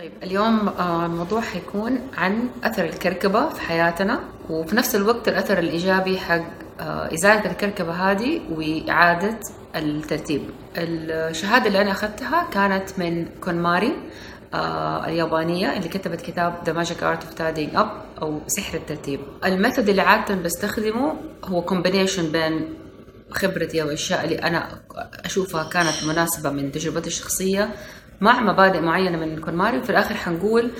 طيب اليوم آه، الموضوع حيكون عن أثر الكركبة في حياتنا وفي نفس الوقت الأثر الإيجابي حق آه، إزالة الكركبة هذه وإعادة الترتيب. الشهادة اللي أنا أخذتها كانت من KonMari آه، اليابانية اللي كتبت كتاب The Magic Art of Tidying Up أو سحر الترتيب. ال method اللي عادة بستخدمه هو combination بين خبرتي أو الأشياء اللي أنا أشوفها كانت مناسبة من تجربتي الشخصية مع مبادئ معينة من KonMari وفي الآخر حنقول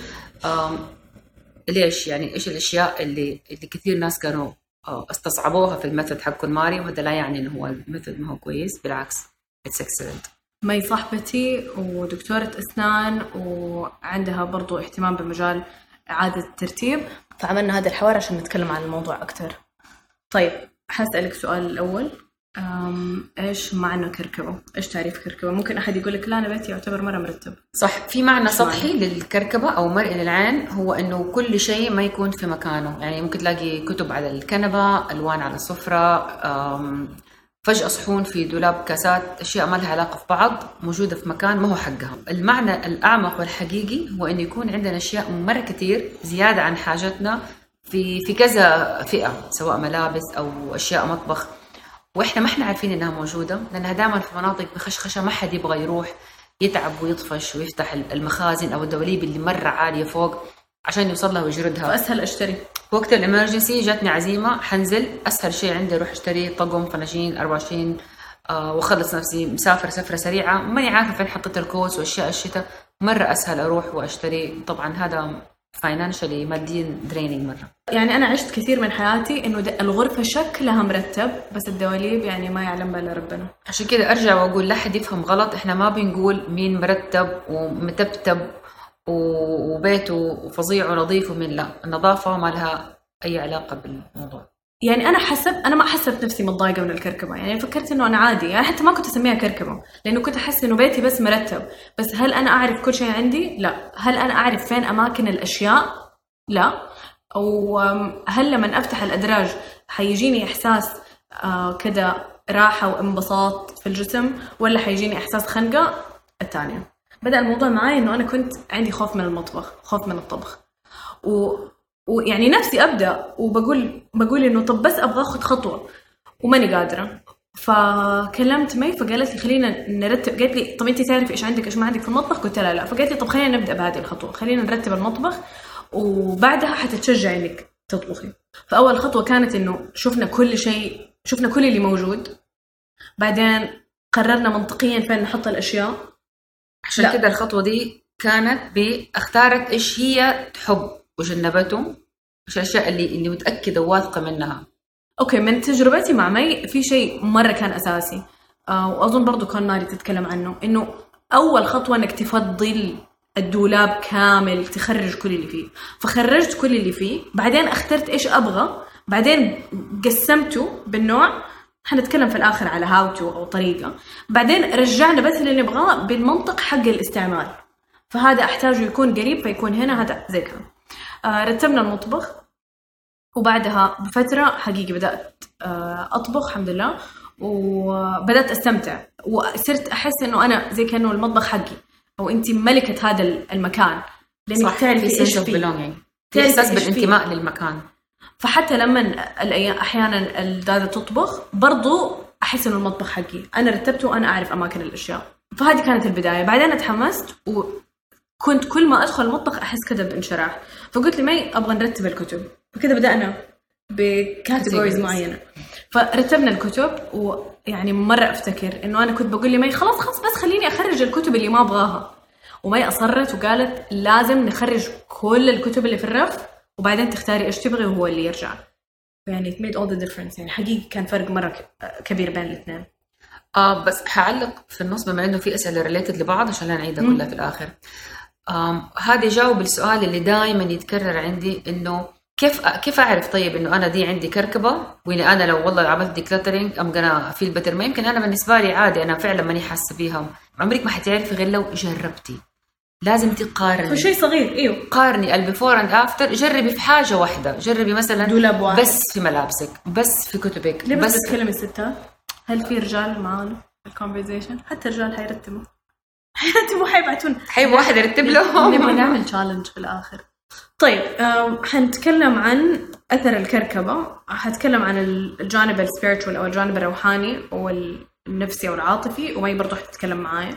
ليش؟ يعني إيش الأشياء اللي اللي كثير ناس كانوا آه، استصعبوها في ال method حق KonMari وهذا لا يعني إنه هو ال method ما هو كويس بالعكس it's excellent مي صاحبتي ودكتورة أسنان وعندها برضو اهتمام بمجال إعادة الترتيب. فعملنا هذا الحوار عشان نتكلم عن الموضوع أكتر. طيب حسألك سؤال الأول. أم إيش معنى كركبة؟ إيش تعريف كركبة؟ ممكن أحد يقول لك لا أنا بيتي يعتبر مرة مرتب صح في معنى إيش معنى؟ سطحي للكركبة أو مرئي للعين هو إنه كل شيء ما يكون في مكانه يعني ممكن تلاقي كتب على الكنبة ألوان على السفرة أم، فجأة صحون في دولاب كاسات أشياء ما لها علاقة في بعض موجودة في مكان ما هو حقها المعنى الأعمق والحقيقي هو إنه يكون عندنا أشياء مرة كتير زيادة عن حاجتنا في في كذا فئة سواء ملابس أو أشياء مطبخ وإحنا ما إحنا عارفين انها موجودة لأنها دائما في مناطق مخشخشه ما حد يبغى يروح يتعب ويطفش ويفتح المخازن أو الدواليب اللي مرة عالية فوق عشان يوصل لها ويجردها. فأسهل أشتري. وقت الإمرجنسي جاتني عزيمة حنزل أسهل شيء عندي أروح أشتري طقم فناجين 24 آه وأخلص نفسي مسافر سفرة سريعة. ماني عارفة فين حطيت الكوس وأشياء الشتاء. مرة أسهل أروح وأشتري. طبعا هذا financially ماديا draining مرة. يعني أنا عشت كثير من حياتي إنه د- الغرفة شكلها مرتب بس الدواليب يعني ما يعلم بها ربنا. عشان كده أرجع وأقول لا حد يفهم غلط. إحنا ما بنقول مين مرتب ومترتب وبيته فظيع ونظيف ومين لا. النظافة ما لها أي علاقة بالموضوع. يعني أنا حسب أنا ما حسبت نفسي متضايقة من الكركبة. يعني فكرت إنه أنا عادي يعني حتى ما كنت أسميها كركبة لأنه كنت أحس إنه بيتي بس مرتب. بس هل أنا أعرف كل شيء عندي؟ لا. هل أنا أعرف فين أماكن الأشياء؟ لا. أو هل لما أفتح الأدراج حيجيني إحساس آه كده راحة وانبساط في الجسم ولا حيجيني إحساس خنقة؟ الثانية بدأ الموضوع معي إنه أنا كنت عندي خوف من المطبخ خوف من الطبخ. و... ويعني نفسي أبدأ وبقول بقول إنه طب بس أبغى أخذ خطوة وماني قادرة. فكلمت مي فقالت لي خلينا نرتب. قالت لي طب انت تعرفي إيش عندك إيش ما عندك في المطبخ؟ قلت لها لا. فقالت لي طب خلينا نبدأ بهذه الخطوة. خلينا نرتب المطبخ وبعدها حتتشجعي إنك تطبخي. فأول خطوة كانت إنه شفنا كل شيء شفنا كل اللي موجود. بعدين قررنا منطقيا فين نحط الأشياء. عشان لا. كده الخطوة دي كانت بأختارت إيش هي تحب. وجنبته إيش الأشياء اللي اللي متأكدة وواثقة منها. Okay من تجربتي مع مي في شيء مرة كان أساسي. آه وأظن برضو KonMari تتكلم عنه إنه أول خطوة إنك تفضي الدولاب كامل تخرج كل اللي فيه. فخرجت كل اللي فيه بعدين اخترت إيش أبغى بعدين قسمته بالنوع. حنتكلم في الآخر على how to أو طريقة. بعدين رجعنا بس اللي نبغاه بالمنطق حق الاستعمال. فهذا أحتاجه يكون قريب فيكون هنا هذا زي كذا. رتبنا المطبخ وبعدها بفترة حقيقي بدأت آه، أطبخ الحمد لله وبدأت أستمتع وصرت أحس إنه أنا زي كأنه المطبخ حقي أو أنت ملكة هذا المكان. لأنك صح تعرفي في إيش فيه. في فيه. بالانتماء للمكان. فحتى لما الأيام أحيانا الدادة تطبخ برضو أحس إنه المطبخ حقي. أنا رتبته وأنا أعرف أماكن الأشياء. فهذه كانت البداية. بعدين اتحمست وكنت كل ما أدخل المطبخ أحس كده بانشراح. فقلت لي مي أبغى نرتب الكتب. فكده بدأنا ب categories. معينة. فرتبنا الكتب ويعني مرة أفتكر إنه أنا كنت بقول لمي خلاص خلاص بس خليني أخرج الكتب اللي ما أبغاها. ومي أصرت وقالت لازم نخرج كل الكتب اللي في الرف وبعدين تختاري إيش تبغي وهو اللي يرجع. يعني it made all the difference. يعني حقيقي كان فرق مرة ك- كبير بين الاثنين. آه بس حعلق في النص بما إنه في أسئلة related لبعض عشان لا نعيدها. كلها في الآخر. هذا يجاوب السؤال اللي دائما يتكرر عندي إنه كيف كيف أعرف طيب إنه أنا دي عندي كركبة؟ وإني أنا لو والله عملت decluttering I'm gonna feel better ما يمكن أنا بالنسبة لي عادي أنا فعلا ماني حاسة بيها. عمرك ما حتعرفي غير لو جربتي. لازم تقارني. شيء صغير إيوه. قارني ال before and after جربي في حاجة واحدة. جربي مثلا دولاب واحد. بس في ملابسك بس في كتبك ليه بس بس تتكلمي الستات؟ هل في رجال معانا في ال conversation؟ حتى الرجال حيرتبوا حياتي مو حيبعتون حيبقى واحد يرتب نبغى لهم. نعمل challenge في الآخر. طيب حنتكلم عن أثر الكركبة. حتكلم عن الجانب ال spiritual أو الجانب الروحاني والنفسي أو العاطفي ومي برضو حتتكلم معايا.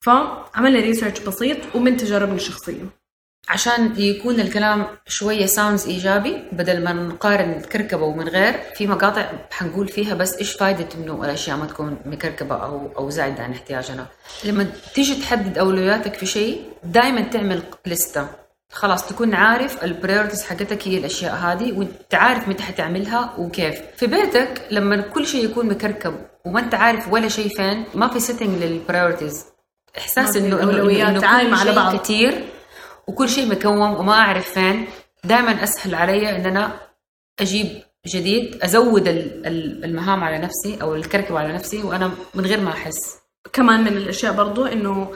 فعملنا research بسيط ومن تجاربنا الشخصية. عشان يكون الكلام شوية sounds إيجابي بدل ما نقارن الكركبة ومن غير في مقاطع حنقول فيها بس إيش فايدة إنه الأشياء ما تكون مكركبة أو أو زايدة عن احتياجنا. لما تيجي تحدد أولوياتك في شيء دائما تعمل لستة. خلاص تكون عارف ال priorities حقتك هي الأشياء هذه وأنت عارف متى حتعملها وكيف. في بيتك لما كل شيء يكون مكركب وما أنت عارف ولا شيء فين ما في setting لل priorities إحساس انه كل عايمة على بعض. كتير. وكل شيء مكوم وما أعرف فين. دائما أسهل علي إن أنا أجيب جديد أزود ال- ال- المهام على نفسي أو الكركبه على نفسي وأنا من غير ما أحس. كمان من الأشياء برضو إنه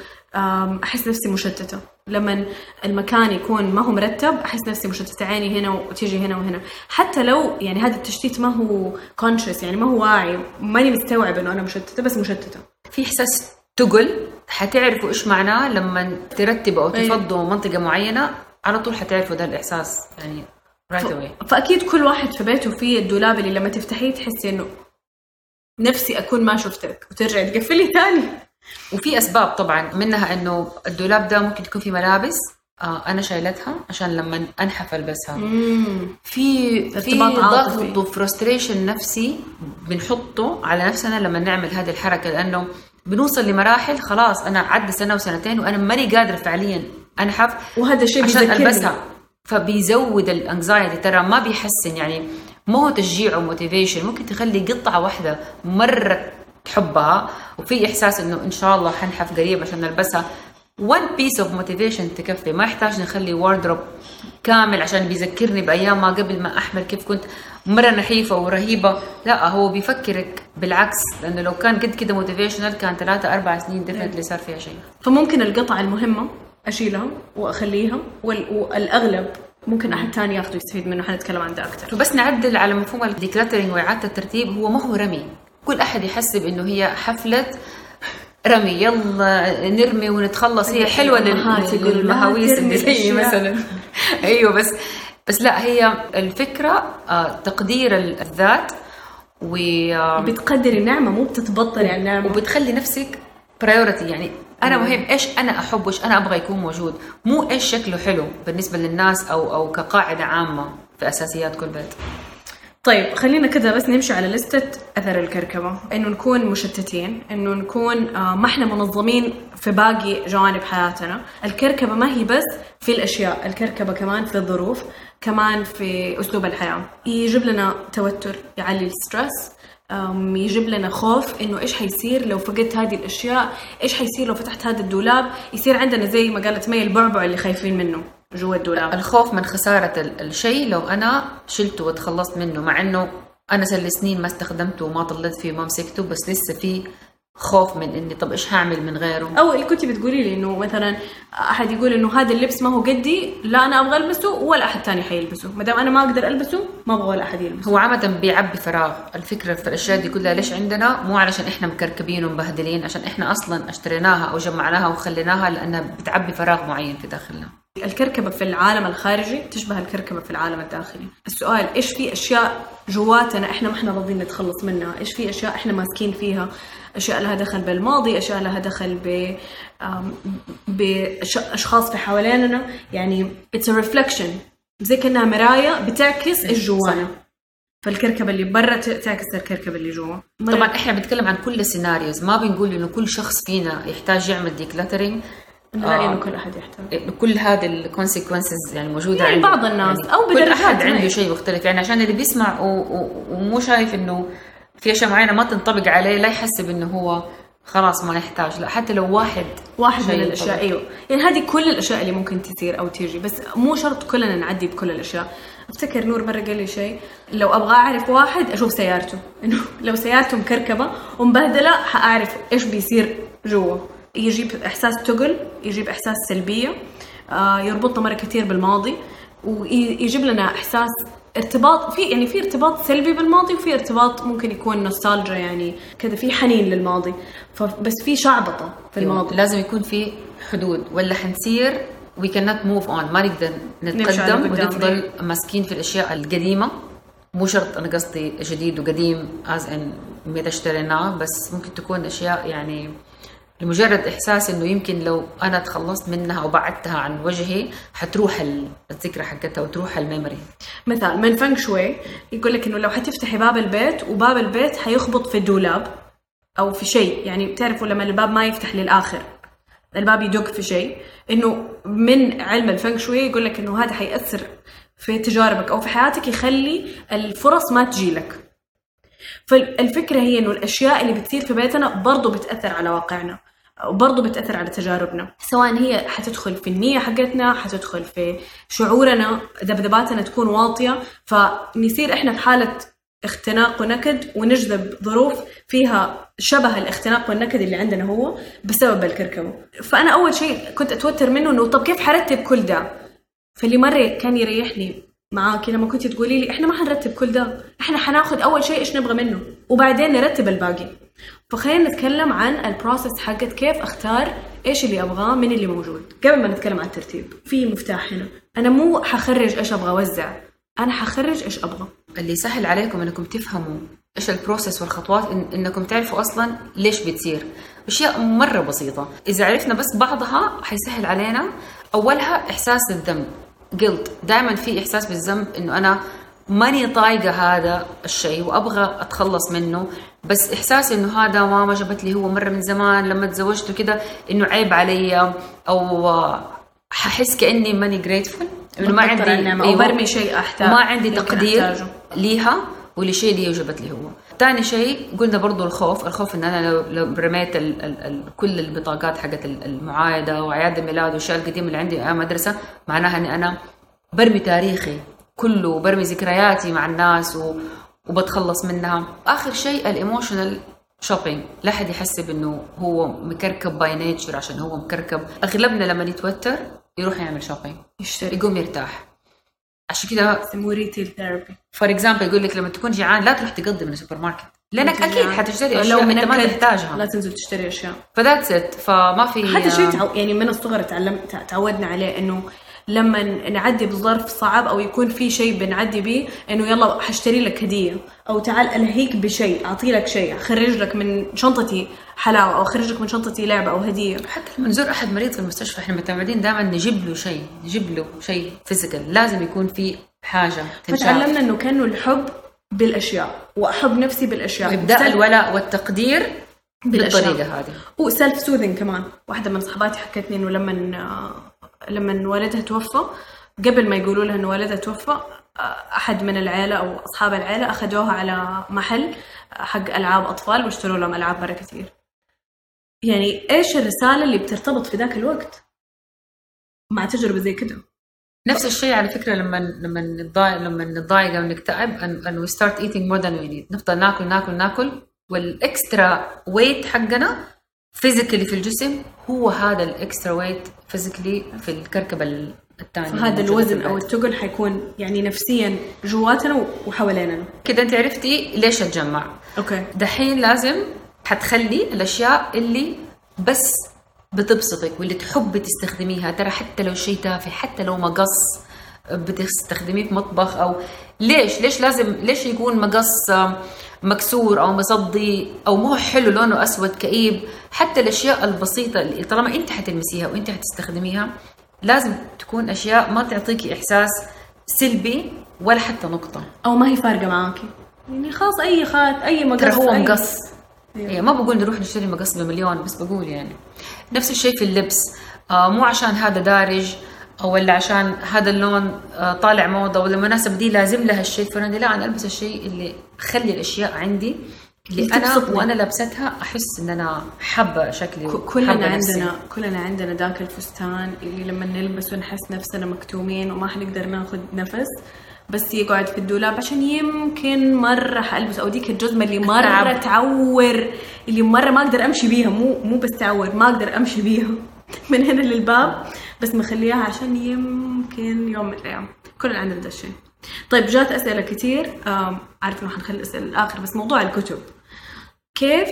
أحس نفسي مشتتة. لما المكان يكون ما هو مرتب أحس نفسي مشتتة. عيني هنا وتيجي هنا وهنا. حتى لو يعني هذا التشتيت ما هو conscious يعني ما هو واعي ماني مستوعب إنه أنا مشتتة بس مشتتة. في إحساس تقل حتعرفوا إيش معناه لما ترتبوا أو أيوة. تفضوا منطقة معينة على طول حتعرفوا ده الإحساس يعني ف- away فأكيد كل واحد في بيته فيه الدولاب اللي لما تفتحيه تحسي إنه نفسي أكون ما شفتك وترجعي تقفلي ثاني وفي أسباب طبعا منها إنه الدولاب ده ممكن تكون في ملابس آه أنا شايلتها عشان لما أنحف ألبسها في في. ضغط و frustration نفسي بنحطه على نفسنا لما نعمل هذه الحركة لأنه بنوصل لمراحل خلاص أنا عدى سنة وسنتين وأنا ماني قادرة فعليا. انحف وهذا الشيء عشان ألبسها. فبيزود ال anxiety ترى ما بيحسن يعني ما هو تشجيع و motivation ممكن تخلي قطعة واحدة مرة تحبها وفي إحساس إنه إن شاء الله حنحف قريب عشان نلبسها. One piece of motivation تكفي. ما يحتاج نخلي wardrobe كامل عشان بيذكرني بأيام ما قبل ما أحمل كيف كنت مرة نحيفة ورهيبة. لا هو بيفكرك بالعكس لأنه لو كان قد كده motivational كان ثلاثة أربع سنين definitely صار فيها شيء. فممكن القطع المهمة أشيلها وأخليها وال- والأغلب ممكن أحد تاني ياخذه يستفيد منه. حنتكلم عن ده أكثر وبس نعدل على مفهوم الديكلترينج وإعادة الترتيب. هو ما هو رمي. كل أحد يحسب إنه هي حفلة رمي. يلا نرمي ونتخلص. هي حلوة للمهاويس اللي زي. مثلا. أيوه بس بس لا هي الفكرة آه، تقدير الذات و بتقدري النعمة مو بتتبطري على النعمة. وبتخلي نفسك priority يعني أنا مهم إيش أنا أحب وإيش أنا أبغى يكون موجود. مو إيش شكله حلو بالنسبة للناس أو أو كقاعدة عامة في أساسيات كل بيت. طيب خلينا كذا بس نمشي على لستة أثر الكركبة. إنه نكون مشتتين إنه نكون آه، ما إحنا منظمين في باقي جوانب حياتنا. الكركبة ما هي بس في الأشياء الكركبة كمان في الظروف. كمان في أسلوب الحياة. يجيب لنا توتر يعلي ال stress يجيب لنا خوف إنه إيش حيصير لو فقدت هذه الأشياء؟ إيش حيصير لو فتحت هذا الدولاب؟ يصير عندنا زي ما قالت مي البعبع اللي خايفين منه جوا الدولاب. الخوف من خسارة ال- الشيء لو أنا شلته وتخلصت منه مع صار لي سنين ما استخدمته وما طلعت فيه وما مسكته بس لسه في خوف من إني طب إيش هعمل من غيره؟ أو اللي كنت بتقولي لي إنه مثلا أحد يقول إنه هذا اللبس ما هو قدي لا أنا أبغى ألبسه ولا أحد تاني حيلبسه. ما دام أنا ما أقدر ألبسه ما أبغى ولا أحد يلبسه. هو عامة بيعبي فراغ. الفكرة في الأشياء دي كلها ليش عندنا؟ مو علشان إحنا مكركبين ومبهدلين عشان إحنا أصلا اشتريناها أو جمعناها وخليناها لأنها بتعبي فراغ معين في داخلنا. الكركبة في العالم الخارجي تشبه الكركبة في العالم الداخلي. السؤال إيش في أشياء جواتنا إحنا ما إحنا راضيين نتخلص منها؟ إيش في أشياء إحنا ماسكين فيها؟ أشياء لها دخل بالماضي أشياء لها دخل ب آم، باشخاص في حواليننا. يعني it's a reflection. زي كأنها مراية بتعكس إيش جوانا فالكركبة اللي برا تعكس الكركبة اللي جوا. طبعا إحنا بنتكلم عن كل ال scenarios ما بنقول إنه كل شخص فينا يحتاج يعمل decluttering right انه كل أحد يحتاج كل هذه ال consequences يعني موجودة يعني عنده. بعض الناس أو كل بدرجات أحد عنده. شيء مختلف. يعني عشان اللي بيسمع و... و... ومو شايف إنه في أشياء معينة ما تنطبق عليه لا يحسب إنه هو خلاص ما يحتاج. لا حتى لو واحد واحد من الأشياء طبعاً. أيوه. يعني هذه كل الأشياء اللي ممكن تصير أو تيجي. بس مو شرط كلنا نعدي بكل الأشياء. أفتكر نور مرة قال لي شيء لو أبغى أعرف واحد أشوف سيارته. إنه لو سيارته مكركبة ومبهدلة حأعرف إيش بيصير جوا. يجيب إحساس تقل يجيب إحساس سلبية آه يربطنا مره كثير بالماضي ويجيب لنا إحساس ارتباط في يعني في ارتباط سلبي بالماضي وفي ارتباط ممكن يكون نوستالجيا يعني كذا في حنين للماضي. فبس في شعبطة في الماضي. لازم يكون في حدود ولا حنصير we كانت موف اون ما نقدر نتقدم. ونفضل ماسكين في الأشياء القديمة. مو شرط أنا قصدي جديد وقديم as in متى اشتريناه بس ممكن تكون أشياء يعني لمجرد إحساس إنه يمكن لو أنا تخلصت منها أو بعدتها عن وجهي حتروح ال- الذكرى حقتها وتروح ال memory مثال من فنك شوي يقول لك إنه لو حتفتحي باب البيت وباب البيت حيخبط في الدولاب أو في شيء يعني بتعرفوا لما الباب ما يفتح للآخر الباب يدق في شيء إنه من علم الفنك شوي يقول لك إنه هذا حيأثر في تجاربك أو في حياتك يخلي الفرص ما تجيلك فالفكرة هي إنه الأشياء اللي بتصير في بيتنا برضو بتأثر على واقعنا. وبرضه بتأثر على تجاربنا. سواء هي حتدخل في النية حقتنا حتدخل في شعورنا ذبذباتنا تكون واطية فنصير إحنا في حالة اختناق ونكد ونجذب ظروف فيها شبه الاختناق والنكد اللي عندنا هو بسبب الكركبة فأنا أول شيء كنت أتوتر منه إنه طب كيف حرتب كل ده؟ فاللي مرة كان يريحني معاكي لما كنت تقولي لي إحنا ما حنرتب كل ده إحنا حناخد أول شيء إيش نبغى منه؟ وبعدين نرتب الباقي. فخلينا نتكلم عن البروسيس حقت كيف أختار إيش اللي أبغاه من اللي موجود. قبل ما نتكلم عن الترتيب في مفتاح هنا. أنا مو حخرج إيش أبغى أوزع أنا حخرج إيش أبغى. اللي يسهل عليكم إنكم تفهموا إيش البروسيس والخطوات إن إنكم تعرفوا أصلا ليش بتصير. أشياء مرة بسيطة. إذا عرفنا بس بعضها حيسهل علينا. أولها إحساس الذنب قلت دائما في إحساس بالذنب إنه أنا ماني طايقة هذا الشيء وأبغى أتخلص منه. بس إحساس إنه هذا ماما جابت لي هو مرة من زمان لما تزوجت وكده إنه عيب علي أو ححس كأني ماني grateful إنه ما عندي أو برمي شيء أحتاج وما عندي تقدير أحتاجه. ليها ولشيء اللي جابت لي هو ثاني شيء قلنا برضو الخوف الخوف إن أنا لو, لو رميت ال ال ال كل البطاقات حقت ال- المعايدة وأعياد الميلاد والأشياء القديمة اللي عندي أيام مدرسة معناها إني أنا برمي تاريخي كله برمي ذكرياتي مع الناس و وبتخلص منها. آخر شيء ال emotional shopping لا حد يحسب انه هو مكركب by nature عشان هو مكركب. أغلبنا لما يتوتر يروح يعمل shopping يشتري. يقوم يرتاح. عشان كده يسموه retail therapy for example يقول لك لما تكون جيعان لا تروح تقضي من السوبر ماركت لانك أكيد حتشتري أشياء أنت ما لا تحتاجها. تنزل تشتري أشياء. ف that's it فما في هذا شيء تعو... يعني من الصغر تعلمت تعودنا عليه إنه لما نعدي بظرف صعب أو يكون في شيء بنعدي به إنه يلا حاشتري لك هدية. أو تعال ألهيك بشيء أعطي لك شيء أخرج لك من شنطتي حلاوة أو أخرج لك من شنطتي لعبة أو هدية. حتى لما نزور أحد مريض في المستشفى إحنا متعودين دائما نجيب له شيء نجيب له شيء physical لازم يكون في حاجة تنشاف فتعلمنا إنه كانه الحب بالأشياء وأحب نفسي بالأشياء. ابداء الولاء والتقدير. بالطريقة هذه. و self soothing كمان. واحدة من صحباتي حكتني إنه لما لما والدها توفى قبل ما يقولوا لها انه والدها توفى أحد من العيلة أو أصحاب العيلة أخذوها على محل حق ألعاب أطفال واشتروا لهم ألعاب مره كثير. يعني إيش الرسالة اللي بترتبط في ذاك الوقت؟ مع تجربة زي كده. نفس الشيء على فكرة لما لما نتضايق لما نتضايق أو نكتئب and and we start eating more than we need نفضل ناكل ناكل ناكل وال extra weight حقنا physically في الجسم هو هذا ال extra weight physically في الكركبة الثانية فهذا الوزن أو الثقل حيكون يعني نفسيا جواتنا وحواليننا كده أنت عرفتي ليش أتجمع. okay. دحين لازم حتخلي الأشياء اللي بس بتبسطك واللي تحبي تستخدميها. ترى حتى لو شيء تافه حتى لو مقص بتستخدميه في مطبخ أو ليش؟ ليش لازم ليش يكون مقص مكسور أو مصدي أو مو حلو لونه أسود كئيب. حتى الأشياء البسيطة اللي طالما أنت حتلمسيها وأنت حتستخدميها لازم تكون أشياء ما تعطيكي إحساس سلبي ولا حتى نقطة. أو ما هي فارقة معاكي. يعني خلاص أي خات أي مقص ترى هو أي- مقص. أيوة. يعني ما بقول نروح نشتري مقص بمليون بس بقول يعني. نفس الشيء في اللبس. آه مو عشان هذا دارج. أو ولا عشان هذا اللون آه طالع موضة ولا المناسبه دي لازم لها الشيء الفلاني لا أنا ألبس الشيء اللي خلي الأشياء عندي اللي أنا تبسطني. وأنا لابستها أحس إن أنا حابة شكلي كلنا نفسي. عندنا كلنا عندنا ذاك الفستان اللي لما نلبسه نحس نفسنا مكتومين وما حنقدر ناخذ نفس بس يقعد في الدولاب عشان يمكن مرة حألبس أو ديك الجزمة اللي مرة أتعب. تعور اللي مرة ما أقدر أمشي بيها مو مو بس تعور ما أقدر أمشي بيها من هنا للباب بس مخليها عشان يمكن يوم من الأيام. كلنا عندنا ده الشيء طيب جات أسئلة كثير عارف انه حنخلي الأسئلة الآخر بس موضوع الكتب. كيف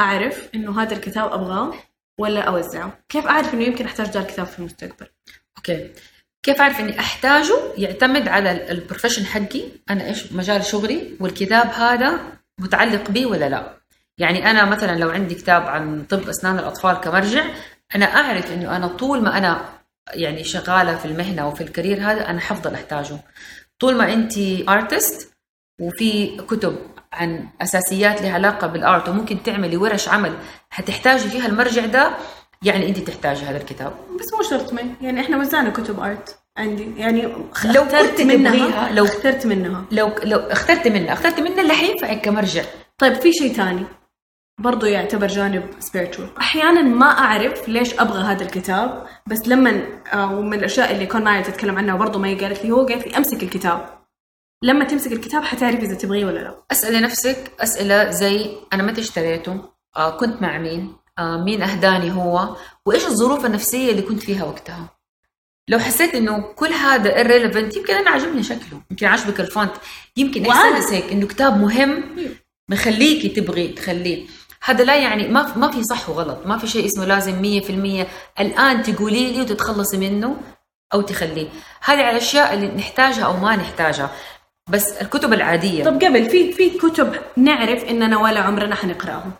أعرف إنه هذا الكتاب أبغاه ولا أوزعه؟ كيف أعرف إنه يمكن أحتاج ذا الكتاب في المستقبل؟ okay. كيف أعرف إني أحتاجه؟ يعتمد على ال profession حقي. أنا إيش؟ مجال شغلي. والكتاب هذا متعلق بي ولا لا. يعني أنا مثلا لو عندي كتاب عن طب أسنان الأطفال كمرجع أنا أعرف إنه أنا طول ما أنا يعني شغالة في المهنة وفي ال career هذا أنا حفضل أحتاجه. طول ما أنت artist وفي كتب عن أساسيات لها علاقة بال art وممكن تعملي ورش عمل حتحتاجي فيها المرجع ده يعني أنت تحتاجي هذا الكتاب. بس مو شرط من يعني إحنا وزعنا كتب art عندي. يعني لو اخترت منها لو اخترت منها. لو لو اخترت منه اخترت منه اللي حينفعك كمرجع. طيب في شيء ثاني برضو يعتبر جانب spiritual. أحيانا ما أعرف ليش أبغى هذا الكتاب بس لما آه، ومن الأشياء اللي كون معي تتكلم عنها وبرضو ما هي قالت لي هو قالت لي أمسك الكتاب. لما تمسك الكتاب حتعرف إذا تبغيه ولا لا. اسالي نفسك أسئلة زي أنا متى اشتريته؟ آه كنت مع مين؟ آه مين أهداني هو؟ وإيش الظروف النفسية اللي كنت فيها وقتها؟ لو حسيت إنه كل هذا irrelevant يمكن أنا عجبني شكله. يمكن عجبك الفونت. يمكن. احساسك إنه كتاب مهم مخليكي تبغي تخليه. هذا لا يعني ما ما في صح وغلط. ما في شيء اسمه لازم 100% الآن تقولي لي وتتخلصي منه أو تخليه. هذه على الأشياء اللي نحتاجها أو ما نحتاجها. بس الكتب العادية. طب قبل في في كتب نعرف إننا ولا عمرنا حنقراها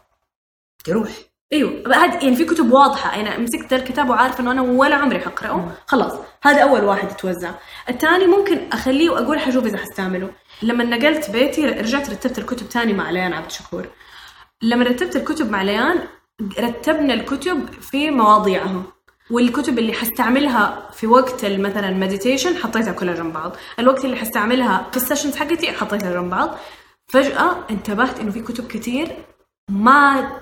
تروح أيوه. هذا يعني في كتب واضحة. أنا مسكت الكتاب وعارفة إنه أنا ولا عمري حقرأه. خلاص. هذا أول واحد يتوزع. الثاني ممكن أخليه وأقول حشوف إذا حستعمله. لما نقلت بيتي رجعت رتبت الكتب ثاني مع ليان عبد الشكور. لما رتبت الكتب مع ليان رتبنا الكتب في مواضيعها والكتب اللي حستعملها في وقت مثلا ال meditation حطيتها كلها جنب بعض. الوقت اللي حستعملها في ال sessions حقتي حطيتها جنب بعض. فجأة انتبهت إنه في كتب كتير ما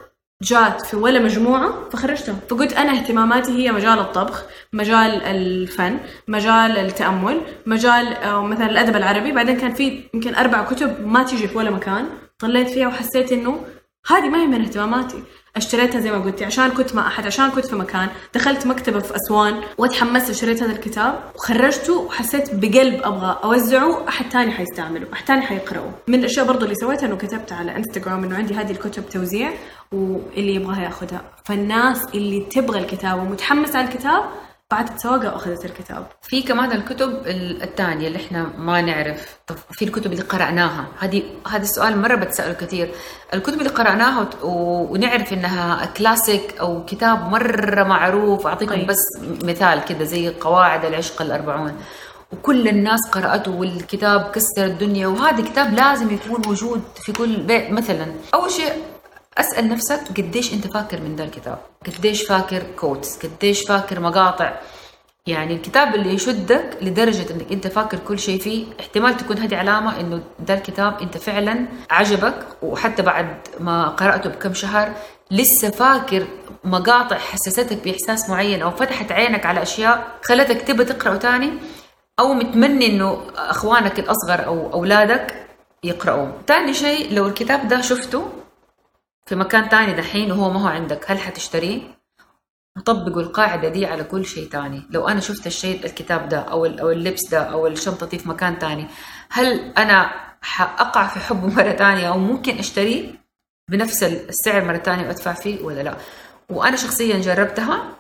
جات في ولا مجموعة فخرجتها. فقلت أنا اهتماماتي هي مجال الطبخ مجال الفن مجال التأمل مجال مثلا الأدب العربي. بعدين كان في يمكن أربع كتب ما تيجي في ولا مكان. طلعت فيها وحسيت إنه هذه ما هي من اهتماماتي. اشتريتها زي ما قلتي عشان كنت مع أحد عشان كنت في مكان. دخلت مكتبة في أسوان وتحمست اشتريت هذا الكتاب وخرجته وحسيت بقلب أبغى أوزعه أحد تاني حيستعمله أحد تاني حيقرأه. من الأشياء برضو اللي سويتها إنه كتبت على إنستغرام إنه عندي هذه الكتب توزيع واللي يبغاها ياخذها فالناس اللي تبغى الكتاب ومتحمسة على الكتاب بعدت سواقة وأخذت الكتاب. في كمان الكتب ال- الثانية اللي إحنا ما نعرف. طب في الكتب اللي قرأناها. هذه هذا السؤال مرة بتسأله كثير. الكتب اللي قرأناها و- ونعرف إنها كلاسيك أو كتاب مرة معروف. أعطيكم طيب. بس مثال كده زي قواعد العشق الأربعون. وكل الناس قرأته والكتاب كسر الدنيا. وهذا كتاب لازم يكون موجود في كل بيت. مثلا أول شيء أسأل نفسك قديش أنت فاكر من ذا الكتاب؟ قديش فاكر quotes قديش فاكر مقاطع؟ يعني الكتاب اللي يشدك لدرجة أنك أنت فاكر كل شيء فيه احتمال تكون هذه علامة إنه ده الكتاب أنت فعلا عجبك وحتى بعد ما قرأته بكم شهر لسه فاكر مقاطع حسستك بإحساس معين أو فتحت عينك على أشياء خلتك تبى تقرأه تاني أو متمني إنه أخوانك الأصغر أو أولادك يقرأوه تاني شيء لو الكتاب ده شفته في مكان تاني دحين وهو ما هو عندك هل حتشتريه؟ وطبقوا القاعدة دي على كل شيء تاني. لو أنا شفت الشيء الكتاب ده أو أو اللبس ده أو الشنطة دي في مكان تاني هل أنا حأقع في حبه مرة تانية أو ممكن أشتريه بنفس السعر مرة تانية وأدفع فيه ولا لا؟ وأنا شخصيا جربتها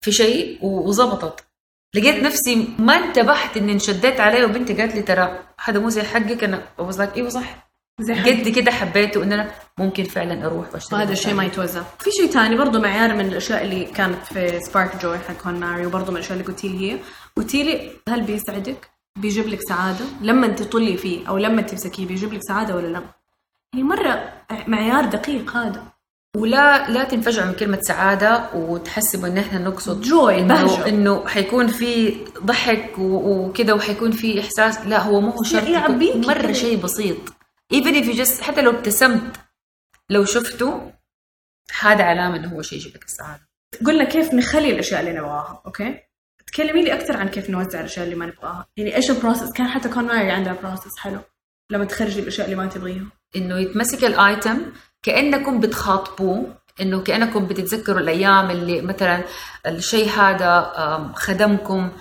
في شيء وظبطت. لقيت نفسي ما انتبهت إني انشديت عليه وبنتي قالت لي ترى هذا مو زي حقك. أنا إيوه صح. قد كده حبيته إن أنا ممكن فعلا أروح واشتري وهذا الشيء ما يتوزع. في شيء ثاني برضه معيار من الأشياء اللي كانت في سبارك جوي حق كون ماري وبرضه من الأشياء اللي قلتي لي هي. قلتي لي هل بيسعدك؟ بيجيب لك سعادة؟ لما تطلي فيه أو لما تمسكيه بيجيب لك سعادة ولا لا؟ يعني مرة معيار دقيق هذا. ولا لا تنفجعوا من كلمة سعادة وتحسبوا إن إحنا نقصد Joy، إنه. إنه حيكون في ضحك وكذا وحيكون في إحساس. لا هو مو هو شرط مرة. شيء بسيط. Even if you just حتى لو ابتسمت لو شفته هذا علامة إنه هو شيء يجيب لك السعادة. قلنا كيف نخلي الأشياء اللي نبغاها okay? تكلمي لي أكثر عن كيف نوزع الأشياء اللي ما نبغاها. يعني إيش ال process كان حتى كون ماري عندها process حلو. لما تخرجي الأشياء اللي ما تبغيها. إنه يتمسك ال item كأنكم بتخاطبوه إنه كأنكم بتتذكروا الأيام اللي مثلا الشيء هذا خدمكم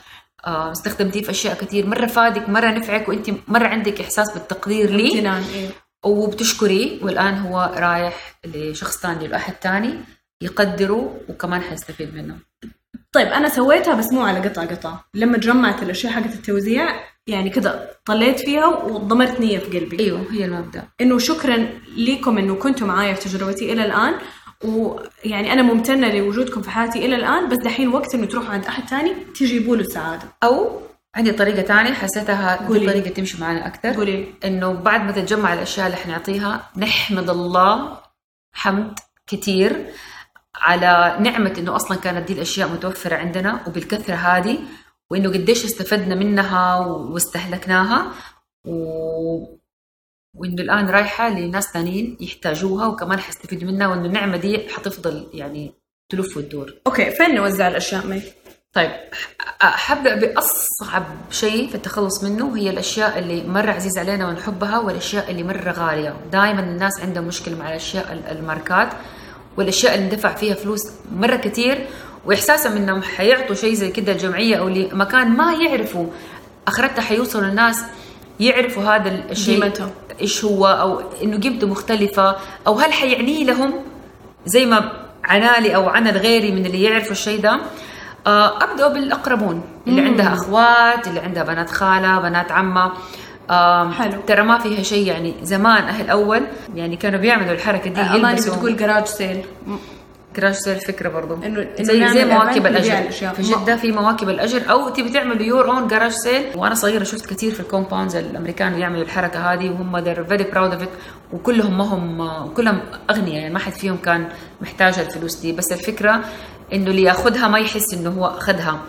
استخدمتيه في أشياء كثير مرة فادك مرة نفعك وانت مرة عندك إحساس بالتقدير امتنان إيه. وبتشكريه والآن هو رايح لشخص ثاني لاحد ثاني يقدره وكمان حيستفيد منه. طيب أنا سويتها بس مو على قطع قطع. لما جمعت الأشياء حقت التوزيع يعني كذا طليت فيها وضمرت نيه في قلبي. أيوه هي المبدأ. إنه شكرا لكم إنه كنتوا معايا في تجربتي إلى الآن. ويعني أنا ممتنة لوجودكم في حياتي إلى الآن بس دحين وقت إنه تروحوا عند أحد ثاني تجيبوا له السعادة. أو عندي طريقة ثانية حسيتها قولي. طريقة تمشي معنا أكثر. قولي. إنه بعد ما تتجمع الأشياء اللي حنعطيها نحمد الله حمد كثير على نعمة إنه أصلا كانت دي الأشياء متوفرة عندنا وبالكثرة هذه وإنه قديش استفدنا منها واستهلكناها. و... وإنه الآن رايحة لناس ثانيين يحتاجوها وكمان حيستفيدوا منها وإنه النعمة دي حتفضل يعني تلف وتدور. okay فين نوزع الأشياء؟ مي. طيب ح- حبدأ بأصعب شيء في التخلص منه هي الأشياء اللي مرة عزيزة علينا ونحبها والأشياء اللي مرة غالية. دائما الناس عندها مشكلة مع الأشياء ال- الماركات والأشياء اللي ندفع فيها فلوس مرة كتير وإحساسهم إنهم حيعطوا شيء زي كده الجمعية أو لمكان ما يعرفوا آخرتها حيوصلوا الناس يعرفوا هذا الشيء قيمته. إيش هو أو إنه قيمته مختلفة أو هل حيعني لهم زي ما عنالي أو عنا غيري من اللي يعرفوا الشيء ده آه، ابدا بالأقربون اللي مم. عندها أخوات اللي عندها بنات خالة بنات عمة حلو. ترى ما فيها شيء يعني زمان أهل أول يعني كانوا بيعملوا الحركة دي يلبسوا بتقول garage sale garage sale فكره برضو. إنه- إنه زي زي مواكب الأجر. في جدة في مواكب الأجر. أو تبي تعملوا your own garage sale وأنا صغيرة شفت كثير في ال compounds الأمريكان يعملوا الحركة هذه وهم they're very proud of it. وكلهم ما هم كلهم أغنياء يعني ما حد فيهم كان محتاج الفلوس دي. بس الفكرة إنه اللي يأخذها ما يحس إنه هو أخذها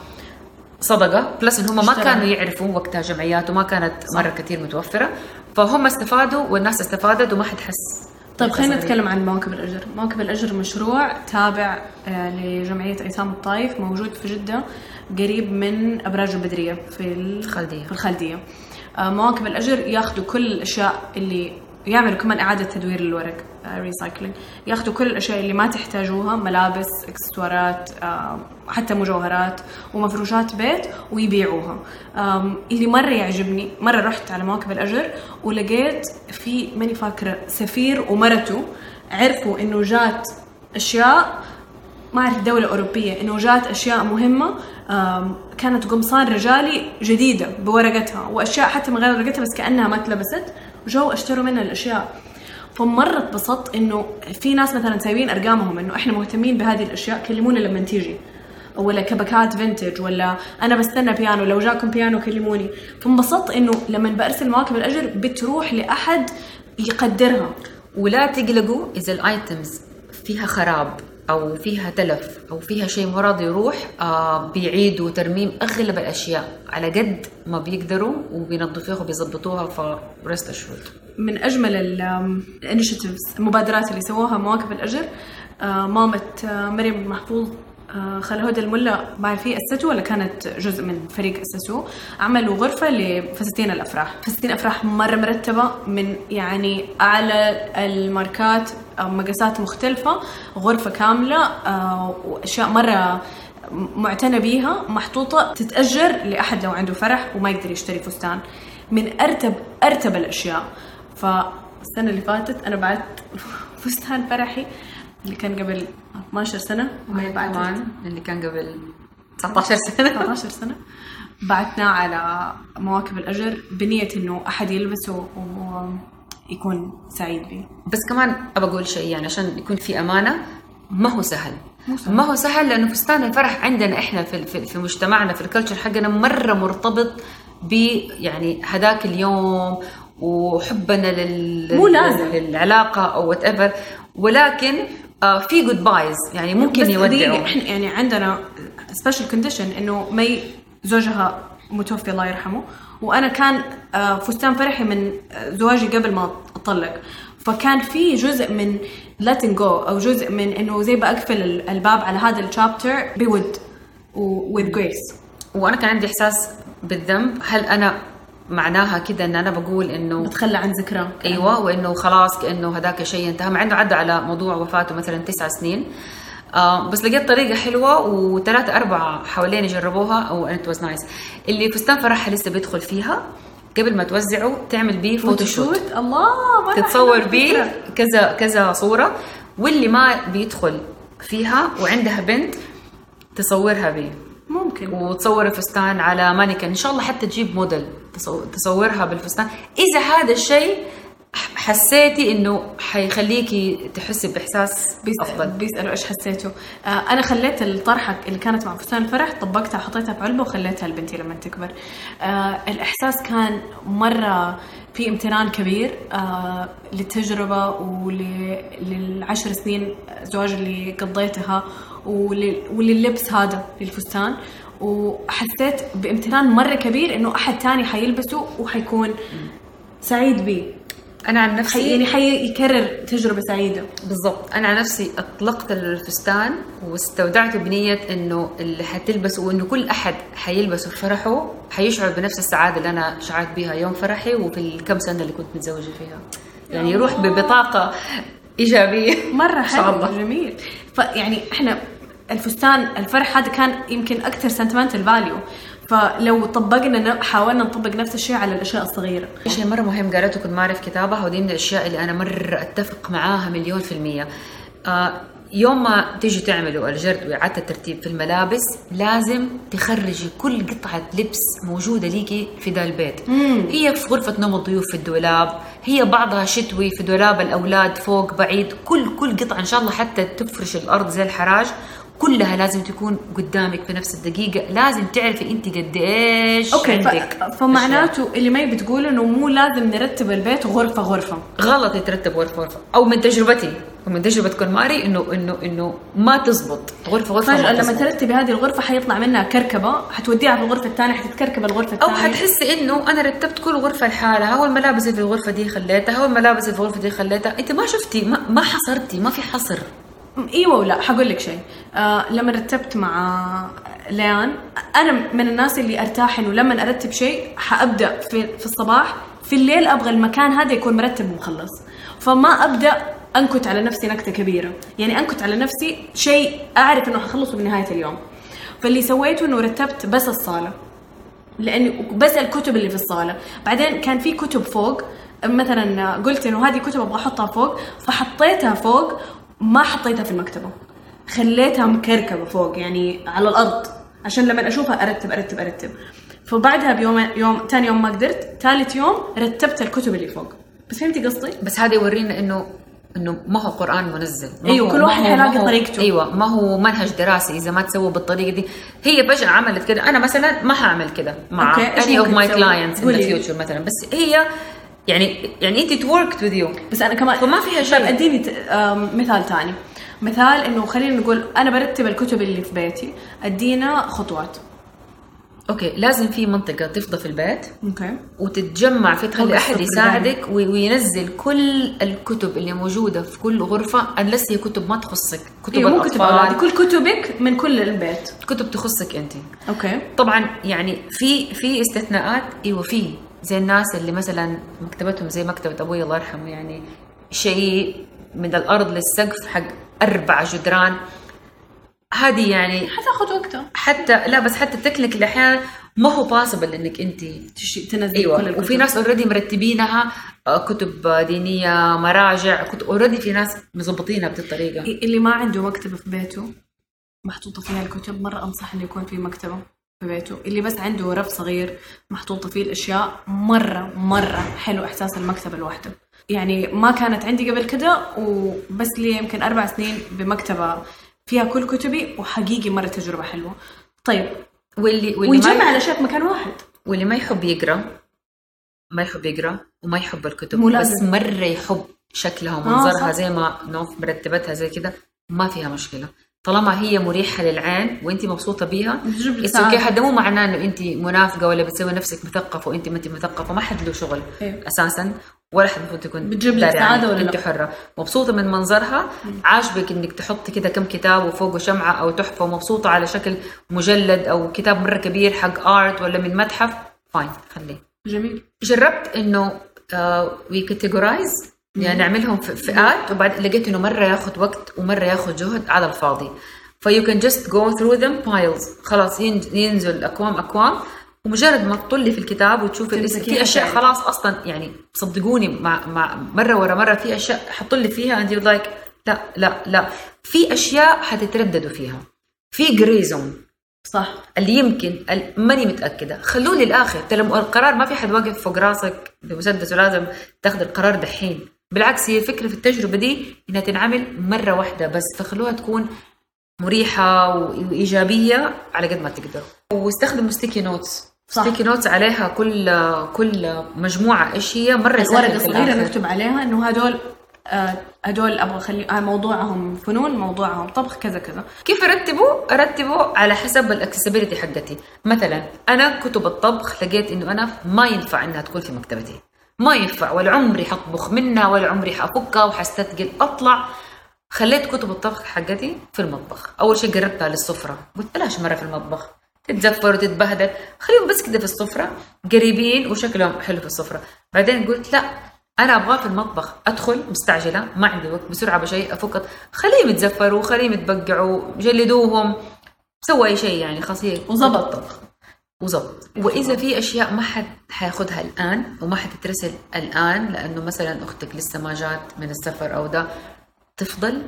صدقة. plus إن هم ما. كانوا يعرفوا وقتها جمعيات وما كانت مرة كثير متوفرة. فهم استفادوا والناس استفادت وما حد حس طيب خلينا. نتكلم عن مواكب الأجر مواكب الأجر مشروع تابع آه، لجمعية أيتام الطايف موجود في جدة قريب من أبراج البدرية في ال- الخالدية. في الخالدية آه، مواكب الأجر ياخذوا كل الأشياء اللي يعملوا كمان إعادة تدوير للورق recycling ياخذوا كل الأشياء اللي ما تحتاجوها ملابس إكسسوارات آه، حتى مجوهرات ومفروشات بيت ويبيعوها. اللي مرة يعجبني مرة رحت على مواكب الأجر ولقيت في ماني فاكرة سفير ومرته عرفوا إنه جات أشياء ما أعرف دولة أوروبية إنه جات أشياء مهمة آم، كانت قمصان رجالي جديدة بورقتها وأشياء حتى من غير ورقتها بس كأنها ما اتلبست. وجو أشتروا منها الأشياء. فمرة اتبسطت إنه في ناس مثلا سايبين أرقامهم إنه إحنا مهتمين بهذه الأشياء كلمونا لما تيجي. ولا كبكات vintage ولا أنا بستنى بيانو لو جاكم بيانو كلموني. فانبسطت إنه لما برسل مواكب الأجر بتروح لأحد يقدرها. ولا تقلقوا إذا ال items فيها خراب. أو فيها تلف أو فيها شيء مو راضي يروح آه بيعيدوا ترميم أغلب الأشياء. على قد ما بيقدروا وبينظفوها وبيظبطوها first من أجمل ال initiatives المبادرات اللي سووها مواكب الأجر آه، مامة آه، مريم محفوظ آه، خال هدى الملا ما أعرف هي أسسته ولا كانت جزء من فريق اسسوه عملوا غرفة لفساتين الأفراح. فساتين افراح مرة مرتبة من يعني أعلى الماركات مقاسات مختلفة غرفة كاملة آه، وأشياء مرة معتنى بيها محطوطة تتأجر لأحد لو عنده فرح وما يقدر يشتري فستان. من أرتب أرتب الأشياء. فالسنة اللي فاتت أنا بعت فستان فرحي اللي كان قبل 12 سنة وما كمان اللي كان قبل 19 سنة. 19 سنة. بعتناه على مواكب الأجر بنية إنه أحد يلبسه ويكون سعيد به بس كمان أبى أقول شيء يعني عشان يكون في أمانة ما هو سهل. ما هو سهل لأنه فستان الفرح عندنا إحنا في في, في مجتمعنا في الكلتشر حقنا مرة مرتبط ب يعني هذاك اليوم وحبنا لل مو لازم. للعلاقة أو وات ايفر ولكن آه في جود بايز يعني ممكن يودعوا إحنا يعني عندنا سبيشال كونديشن إنه مي زوجها متوفي الله يرحمه وأنا كان آه، فستان فرحي من آه، زواجي قبل ما أطلق. فكان في جزء من letting جو أو جزء من إنه زي بقفل ال- الباب على هذا الشابتر بود و with grace. وأنا كان عندي إحساس بالذنب. هل أنا معناها كده إن أنا بقول إنه بتخلى عن ذكرى. أيوه وإنه خلاص كأنه هذاك شيء انتهى مع إنه عدى على موضوع وفاته مثلا تسع سنين. آه بس لقيت طريقة حلوة وثلاثة أربعة حوالين جربوها. and it was nice اللي فستان فرحها لسه بيدخل فيها قبل ما توزعه تعمل بيه photoshoot الله تتصور حلوة بيه. كذا كذا صورة. واللي ما بيدخل فيها وعندها بنت تصورها بيه. ممكن. وتصور الفستان على مانيكن إن شاء الله حتى تجيب موديل تصو- تصورها بالفستان. إذا هذا الشيء حسيتي إنه حيخليكي تحسي بإحساس بيس- أفضل. بيسألوا إيش حسيتوا. آه أنا خليت الطرحة اللي كانت مع فستان الفرح طبقتها حطيتها في علبة وخليتها لبنتي لما تكبر. آه الإحساس كان مرة في امتنان كبير آه للتجربة وللعشر سنين زواج اللي قضيتها. ولللبس هذا للفستان. وحسيت بامتنان مرة كبير إنه أحد تاني حيلبسه وحيكون سعيد به أنا عن حي نفسي يعني حيكرر تجربة سعيدة. بالضبط. أنا عن نفسي أطلقت الفستان واستودعته بنية إنه اللي حتلبسه وإنه كل أحد حيلبسه في فرحه حيشعر بنفس السعادة اللي أنا شعرت بها يوم فرحي وفي الكم سنة اللي كنت متزوجة فيها. يعني يروح بطاقة إيجابية. شيء حلو. جميل. فيعني إحنا الفستان الفرح هذا كان يمكن أكثر sentimental value فلو طبقنا حاولنا نطبق نفس الشيء على الأشياء الصغيرة. شيء مرة مهم قالته كنت ما أعرف كتابها ودي من الأشياء اللي أنا مرة أتفق معاها مليون في المية. آه يوم ما تيجي تعملوا الجرد وإعادة الترتيب في الملابس لازم تخرجي كل قطعة لبس موجودة ليكي في ذا البيت. هي في غرفة نوم الضيوف في الدولاب هي بعضها شتوي في دولاب الأولاد فوق بعيد كل كل قطعة إن شاء الله حتى تفرش الأرض زي الحراج. كلها لازم تكون قدامك في نفس الدقيقة. لازم تعرفي أنت قد إيش okay عندك. فمعناته اللي ما بتقول إنه مو لازم نرتب البيت غرفة غرفة. غلط يترتب غرفة غرفة. أو من تجربتي ومن تجربة كون ماري إنه إنه إنه ما تزبط. غرفة غرفة فجأة ما لما. ترتبي هذه الغرفة حيطلع منها كركبة حتوديها في الغرفة الثانية حتتكركب الغرفة أو الثانية. حتحسي إنه أنا رتبت كل غرفة لحالها. والملابس اللي في الغرفة دي خليتها والملابس اللي في الغرفة دي خليتها. أنت ما شفتي ما, ما حصرتي ما في حصر. إيوه ولا حقول لك شيء. آه لما رتبت مع ليان أنا من الناس اللي أرتاح إنه لما أرتب شيء حأبدأ في, في الصباح في الليل أبغى المكان هذا يكون مرتب ومخلص. فما أبدأ أنكت على نفسي نكتة كبيرة. يعني أنكت على نفسي شيء أعرف إنه حخلصه بنهايه اليوم. فاللي سويته إنه رتبت بس الصالة. لأني بس الكتب اللي في الصالة. بعدين كان في كتب فوق مثلا قلت إنه هذه كتب أبغى أحطها فوق فحطيتها فوق ما حطيتها في المكتبة خليتها مكركبة فوق يعني على الأرض عشان لما أشوفها أرتب أرتب أرتب فبعدها بيوم يوم ثاني يوم ما قدرت ثالث يوم رتبت الكتب اللي فوق بس فهمتي قصدي؟ بس هذا يورينا إنه إنه ما هو قرآن منزل ما أيوة، هو- كل واحد حيلاقي طريقته. أيوه ما هو منهج دراسي إذا ما تسووا بالطريقة دي هي فجاه عملت كده أنا مثلا ما هعمل كده مع my تسوي؟ clients in the قولي. future مثلا بس هي يعني يعني انت توركت with you. بس أنا كمان فما فيها شيء. طيب أديني مثال ثاني مثال إنه خلينا نقول أنا برتب الكتب اللي في بيتي أدينا خطوات. أوكي لازم في منطقة تفضى في البيت أوكي. وتتجمع في تخلي أحد يساعدك وي- وينزل كل الكتب اللي موجودة في كل غرفة unless هي كتب ما تخصك كتب أيوه مو كتب اولادي كل كتبك من كل البيت. كتب تخصك أنت. أوكي. طبعا يعني في في استثناءات إيوه في. زي الناس اللي مثلا مكتبتهم زي مكتبة أبوي الله يرحمه يعني شيء من الأرض للسقف حق أربع جدران. هذه يعني حتاخذ وقتها حتى لا بس حتى التكنيك أحيانا ما هو possible إنك أنت تشي تنزل كل الكتب. وفي ناس already مرتبينها آه، كتب دينية مراجع كتب already في ناس مظبطينها بهذه الطريقة. اللي ما عنده مكتبة في بيته محطوطة فيها الكتب مرة أنصح إنه يكون في مكتبة. في بيته اللي بس عنده رف صغير محطوطه فيه الأشياء مرة مرة حلو إحساس المكتبه لوحده. يعني ما كانت عندي قبل كده وبس لي يمكن أربع سنين بمكتبة فيها كل كتبي وحقيقي مره تجربة حلوة. طيب واللي واللي ويجمع في مكان واحد. واللي ما يحب يقرأ ما يحب يقرأ وما يحب الكتب مو بس. مرة يحب شكلها آه، ومنظرها صح. زي ما نوف مرتبتها زي كده ما فيها مشكلة. طالما هي مريحة للعين وانت مبسوطة بيها it's okay. هذا مو معناه إنه انت منافقة ولا بتسوي نفسك مثقفه وانت ما انت مثقفة ما حد له شغل إيه. أساسا ولا حد المفروض تكون بتجيب لك عنك. ولا انت؟ حرة مبسوطة من منظرها عاجبك إنك تحطي كده كم كتاب وفوقه شمعة أو تحفة ومبسوطة على شكل مجلد أو كتاب مرة كبير حق art ولا من متحف fine خليه جميل جربت إنه we categorize يعني نعملهم في فئات وبعد لقيت إنه مرة ياخذ وقت ومرة ياخذ جهد على الفاضي. ف you can just go through them piles خلاص ين- ينزل اكوام اكوام ومجرد ما تطلي في الكتاب وتشوف الاسم تمسكيها في أشياء. خلاص أصلا يعني صدقوني مع مع مرة ورا مرة في أشياء حطوا لي فيها انت like لا لا لا. في أشياء حتترددوا فيها. في grey zone صح. اللي يمكن ماني متأكدة. خلوه للاخر ترى القرار ما في حد واقف فوق راسك بمسدس ولازم تاخذ القرار دحين. بالعكس هي الفكرة في التجربة دي إنها تنعمل مرة واحدة بس فخلوها تكون مريحة وإيجابية على قد ما تقدروا واستخدموا sticky notes صح. sticky notes عليها كل كل مجموعة إيش هي مره الورقة صغيره. نكتب عليها إنه هدول آه، هدول أبغى أخلي آه، موضوعهم فنون موضوعهم طبخ كذا كذا كيف أرتبه؟ أرتبه على حسب ال accessibility حقتي، مثلا أنا كتب الطبخ لقيت إنه أنا ما ينفع إنها تكون في مكتبتي، ما ينفع ولا عمري حطبخ منها ولا عمري حافكها وحستثقل. أطلع خليت كتب الطبخ حقتي في المطبخ، أول شيء قربتها للسفرة، قلت بلاش مرة في المطبخ. تتزفر وتتبهدل، خليهم بس كده في السفرة قريبين وشكلهم حلو في السفرة، بعدين قلت لا أنا أبغاه في المطبخ. أدخل مستعجلة ما عندي وقت بسرعة بشيء أفك. خليهم يتزفروا خليهم يتبقعوا جلدوهم. سووا أي شيء يعني خلاص هي وزبط وإذا في أشياء ما حد حياخدها الآن وما حتترسل الآن لأنه مثلا أختك لسه ما جات من السفر أو ده تفضل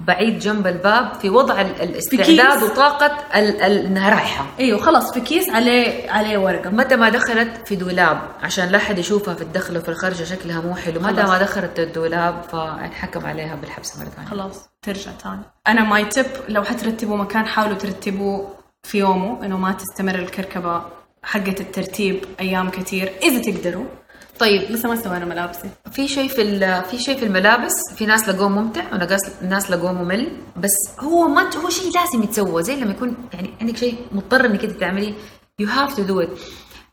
بعيد جنب الباب في وضع ال- الاستعداد. وطاقة ال- ال- إنها رايحة. أيوه خلاص في كيس عليه عليه ورقة. متى ما دخلت في دولاب عشان لا حد يشوفها في الدخل وفي الخرجة شكلها مو حلو. متى. ما دخلت الدولاب فانحكم عليها بالحبس مرة ثانية. خلاص ترجع تاني. أنا my tip لو حترتبوا مكان حاولوا ترتبوا في يومه إنه ما تستمر الكركبة حقة الترتيب أيام كثير إذا تقدروا. طيب لسه ما سوينا ملابسي. في شيء في في شيء في الملابس في ناس لقوه ممتع وناس ناس لقوه ممل بس هو ما هو شيء لازم يتسوى زي لما يكون يعني عندك شيء مضطر إنك أنت تعمليه you have to do it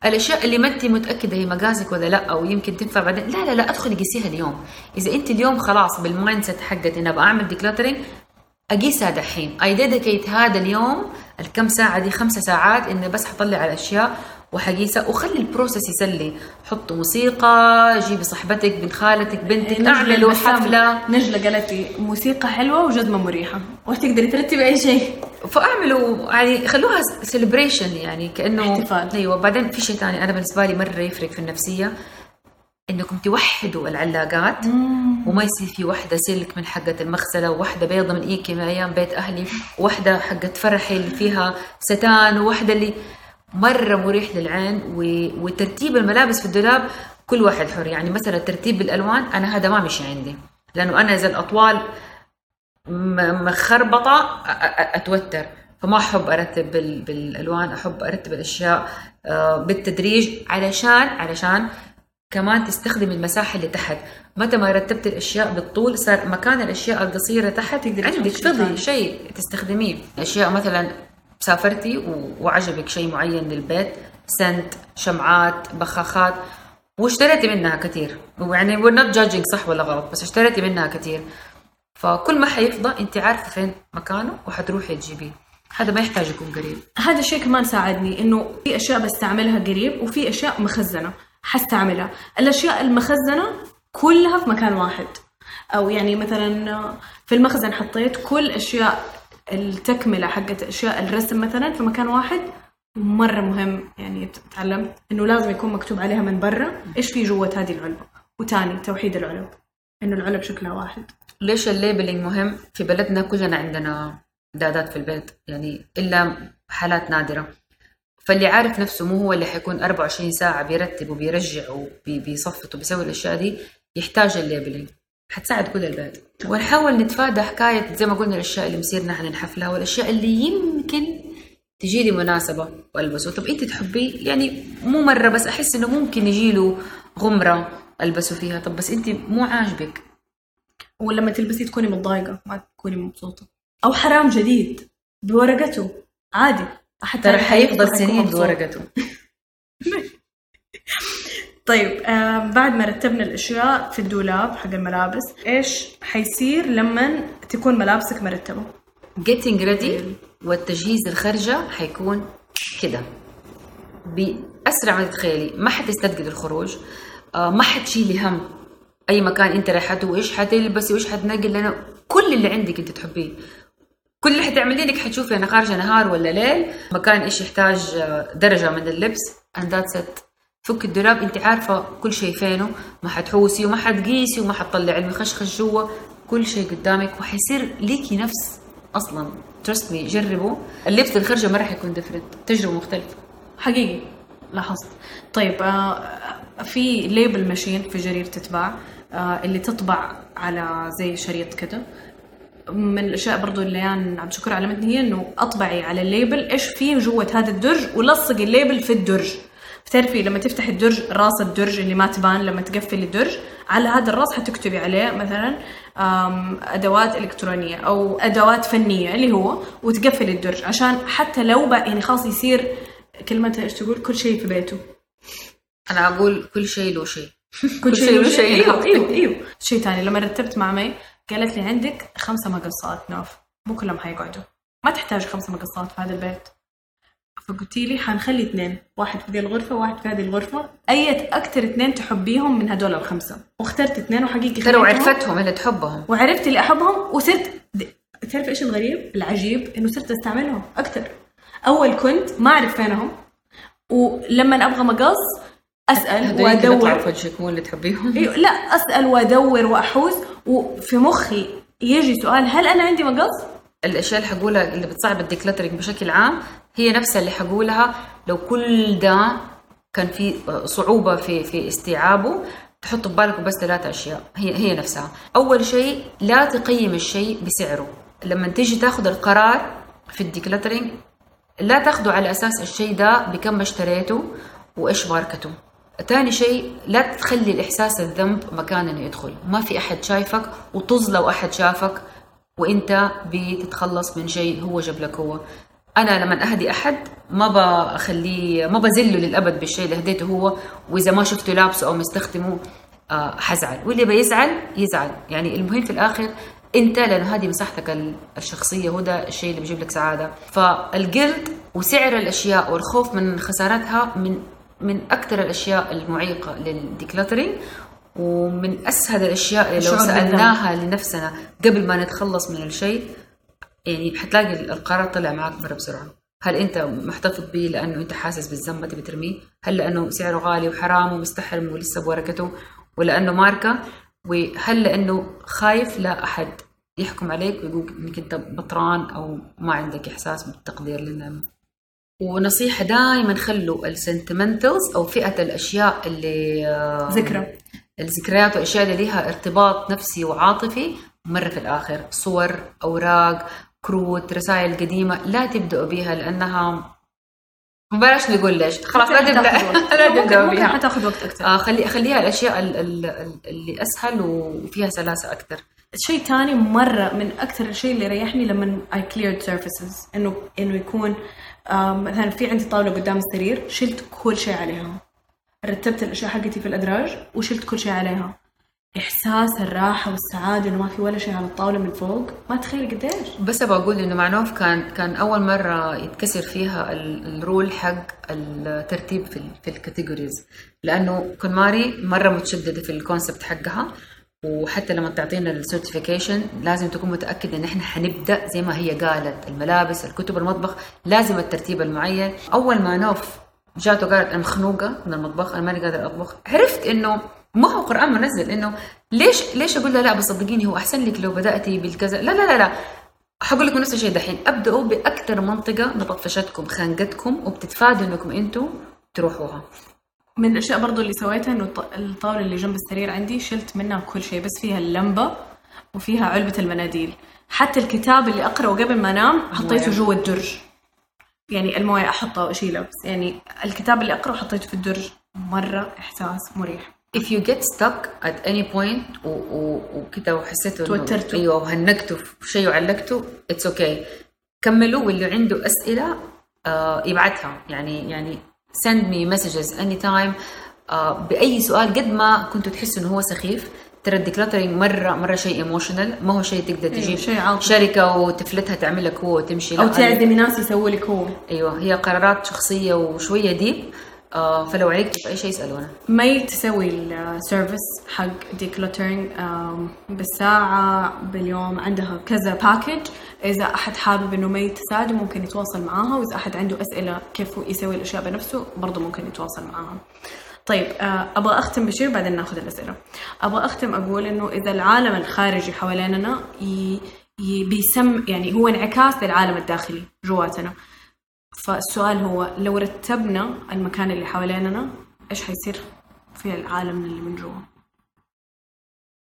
الأشياء اللي ما أنت متأكدة هي مقاسك ولا لأ أو يمكن تنفع بعدين لا لا لا ادخلي قيسيها اليوم. إذا أنت اليوم خلاص بال mindset حقتي أنا بعمل decluttering أقيسها دحين. I dedicate هذا اليوم الكم ساعة دي؟ خمسة ساعات إني بس حطلع على الأشياء وحقيسها وخلي ال process يسلي. حطوا موسيقى جيبي صاحبتك بنت خالتك بنتك أعملوا. حفلة. نجلة قالت لي موسيقى حلوة وجزمة مريحة. وتقدري ترتبي أي شيء. فأعملوا يعني خلوها celebration يعني كأنه احتفال. أيوه بعدين في شيء ثاني. أنا بالنسبة لي مرة يفرق في النفسية. إنكم توحدوا العلاقات وما يصير في واحدة سلك من حقة المغسلة وواحدة بيضة من ايكي من أيام بيت أهلي وواحدة حقة فرحي اللي فيها ستان وواحدة اللي مرة مريح للعين و... وترتيب الملابس في الدولاب كل واحد حر. يعني مثلا ترتيب الألوان أنا هذا ما مشي عندي. لأنه أنا إذا الأطوال م- مخربطة أ- أ- أتوتر. فما أحب أرتب بال... بالألوان أحب أرتب الأشياء آه، بالتدريج علشان علشان كمان تستخدم المساحة اللي تحت. متى ما رتبت الأشياء بالطول صار مكان الأشياء القصيرة تحت. عندك فضي. شيء تستخدميه. أشياء مثلا سافرتي وعجبك شيء معين للبيت. سنت شمعات بخاخات. واشتريتي منها كثير. ويعني we're not judging صح ولا غلط بس اشتريتي منها كثير. فكل ما حيفضى أنت عارفة فين مكانه وحتروحي تجيبيه. هذا ما يحتاج يكون قريب. هذا الشيء كمان ساعدني إنه في أشياء بستعملها قريب وفي أشياء مخزنة. حستعملها. الأشياء المخزنة كلها في مكان واحد. أو يعني مثلا في المخزن حطيت كل أشياء التكملة حقت أشياء الرسم مثلا في مكان واحد. مرة مهم يعني تعلمت إنه لازم يكون مكتوب عليها من برا إيش في جوة هذه العلبة. وتاني توحيد العلب. إنه العلب شكلها واحد. ليش ال labeling مهم؟ في بلدنا كلنا عندنا دادات في البيت. يعني إلا حالات نادرة. فاللي عارف نفسه مو هو اللي حيكون 24 ساعة بيرتب وبيرجع وبيصفط وبيسوي الأشياء دي يحتاج ال labeling حتساعد كل البيت ونحاول نتفادى حكاية زي ما قلنا الأشياء اللي مصير نحن نحفلها والأشياء اللي يمكن تجي لي مناسبة وألبسه. طب أنت تحبيه يعني مو مرة بس أحس إنه ممكن يجي له غمرة ألبسه فيها. طب بس أنت مو عاجبك. ولما تلبسي تكوني متضايقة ما تكوني مبسوطة. أو حرام جديد بورقته عادي. أحد ترى حيفضل سنين. بورقته طيب آه بعد ما رتبنا الأشياء في الدولاب حق الملابس إيش حيصير لما تكون ملابسك مرتبة؟ Getting ready والتجهيز الخرجة حيكون كده. بأسرع ما تتخيلي ما حتستثقل الخروج آه، ما حتشيلي هم أي مكان أنت رايحته وايش حتلبسي وايش حتنقل لأنه كل اللي عندك أنت تحبيه. كل اللي حتعمليه انك حتشوفي أنا خارجة نهار ولا ليل مكان إيش يحتاج آه، درجة من اللبس and that's it. فك الدولاب أنت عارفة كل شيء فينه ما حتحوسي وما حتقيسي وما حتطلعي المخشخش جوا كل شيء قدامك وحيصير ليكي نفس أصلا. trust me جربوا. اللبس الخرجة ما راح يكون different تجربة مختلفة. حقيقي لاحظت. طيب آه في label machine في جرير تتباع آه اللي تطبع على زي شريط كده. من الأشياء برضو اللي يعني عبد الشكور علمتني هي إنه أطبعي على ال label إيش فيه جوة هذا الدرج ولصقي ال label في الدرج. بتعرفي لما تفتح الدرج راس الدرج اللي ما تبان لما تقفل الدرج على هذا الراس حتكتبي عليه مثلا أدوات إلكترونية أو أدوات فنية اللي هو وتقفل الدرج عشان حتى لو بقى يعني خلاص يصير كلمتها إيش تقول؟ كل شيء في بيته. أنا أقول كل شيء له شيء. كل شيء له شيء نحطه. أيوه أيوه. شيء ثاني لما رتبت مع مي قالت لي عندك خمسة مقصات نوف مو كلهم حيقعدوا. ما تحتاج خمسة مقصات في هذا البيت. فقلت لي حنخلي اثنين. واحد في ذي الغرفة وواحد في هذه الغرفة. أي أكثر اثنين تحبيهم من هدول الخمسة؟ واخترت اثنين وحقيقي ترى. وعرفتهم اللي تحبهم. وعرفت اللي أحبهم وصرت تعرف إيش الغريب؟ العجيب إنه صرت أستعملهم أكثر. أول كنت ما أعرف فينهم ولما أبغى مقص يطلعوا وأدور. في وجهك مو اللي تحبيهم. أيوه لا أسأل وأدور وأحوس. وفي مخي يجي سؤال هل أنا عندي مقص؟ الأشياء اللي حقولها اللي بتصعب الديكلترنج بشكل عام هي نفسها اللي حقولها لو كل ده كان في صعوبة في في استيعابه تحط في بالك بس ثلاثة أشياء. هي هي نفسها. أول شيء لا تقيم الشيء بسعره. لما تيجي تاخذ القرار في الديكلترنج لا تاخده على أساس الشيء ده بكم اشتريته وإيش ماركته. تاني شيء لا تخلي الإحساس الذنب مكان إنه يدخل. ما في أحد شايفك وطز لو أحد شافك وإنت بتتخلص من شيء هو جاب لك هو. أنا لما أهدي أحد ما بخليه ما بذله للأبد بالشيء اللي هديته هو وإذا ما شفته لابسه أو مستخدمه آه، حزعل. واللي بيزعل يزعل. يعني المهم في الآخر إنت لأنه هذه مساحتك ال- الشخصية هو ده الشيء اللي بيجيب لك سعادة. فالجلد وسعر الأشياء والخوف من خسارتها من من أكثر الأشياء المعيقة للديكلترينج ومن أسهل الأشياء اللي لو. سألناها لنفسنا قبل ما نتخلص من الشيء يعني حتلاقي القرار طلع معك مرة بسرعة. هل أنت محتفظ به لأنه أنت حاسس بالذنب ما تبي ترميه؟ هل لأنه سعره غالي وحرام ومستحرم ولسه بورقته ولا انه ماركة؟ وهل لأنه خايف لا أحد يحكم عليك ويقول انك أنت بطران أو ما عندك إحساس بالتقدير للنعمه ونصيحة دائما خلوا ال sentimentals أو فئة الأشياء اللي ذكرى. الذكريات والاشياء اللي لها ارتباط نفسي وعاطفي مرة في الآخر. صور أوراق كروت رسائل قديمة لا تبدأوا بها لأنها بلاش نقول ليش. خلاص لا تبدأ. لا ممكن تبدا حتاخذ وقت أكثر. آه خلي خليها الأشياء ال- ال- ال- اللي أسهل وفيها سلاسة أكثر. شيء ثاني مرة من أكثر الشيء اللي ريحني لما I cleared surfaces إنه إنه يكون مثلا في عندي طاولة قدام السرير شلت كل شيء عليها. رتبت الأشياء حقتي في الأدراج وشلت كل شيء عليها. إحساس الراحة والسعادة إنه ما في ولا شيء على الطاولة من فوق. ما تخيل قديش. بس أبغى أقول إنه مع نوف كان كان أول مرة يتكسر فيها ال- ال rule حق الترتيب في في ال categories لأنه كون ماري مرة متشددة في ال concept حقها. وحتى لما تعطينا ال certification لازم تكون متأكد إن إحنا حنبدأ زي ما هي قالت. الملابس الكتب المطبخ لازم الترتيب المعين. أول ما نوف جاته قالت أنا مخنوقة من المطبخ أنا ماني قادرة أطبخ. عرفت إنه ما هو قرآن منزل إنه ليش ليش أقول لها لا بس صدقيني هو أحسن لك لو بدأتي بالكذا. لا لا لا لا. حقول لكم نفس الشيء دحين. ابدأوا بأكثر منطقة مطفشتكم خانقتكم وبتتفادوا إنكم أنتم تروحوها. من الأشياء برضو اللي سويتها إنه الط- الطاولة اللي جنب السرير عندي شلت منها كل شيء بس فيها اللمبة وفيها علبة المناديل حتى الكتاب اللي أقرأه قبل ما أنام حطيته. جوا الدرج يعني الموية احطه واشيله بس يعني الكتاب اللي أقرأه حطيته في الدرج مرة إحساس مريح if you get stuck at any point و- و- وكده وحسيتوا توترتوا. أيوه وهنقتوا في شيء وعلقتوا it's okay okay. كملوا واللي عنده أسئلة آه يبعتها يعني يعني send me messages anytime. آه بأي سؤال قد ما كنتوا تحسوا إنه هو سخيف ترى ال decluttering مرة مرة شيء emotional ما هو شيء تقدر أيوة، تجيب شيء عاطفي. شركة وتفلتها تعمل لك هو وتمشي. أو لا، تعزمي ناس يسووا لك هو. أيوه هي قرارات شخصية وشوية deep آه فلو علقتوا في أي شيء اسالونا مي تسوي ال service حق decluttering بالساعة باليوم عندها كذا package إذا أحد حابب إنه مي تساعده ممكن يتواصل معاها وإذا أحد عنده أسئلة كيف يسوي الأشياء بنفسه برضه ممكن يتواصل معاها. طيب آه، أبغى أختم بشيء بعدين ناخذ الأسئلة. أبغى أختم أقول إنه إذا العالم الخارجي حواليننا ي... ي... بيسم يعني هو انعكاس للعالم الداخلي جواتنا. فالسؤال هو لو رتبنا المكان اللي حواليننا إيش حيصير في العالم اللي من جوا؟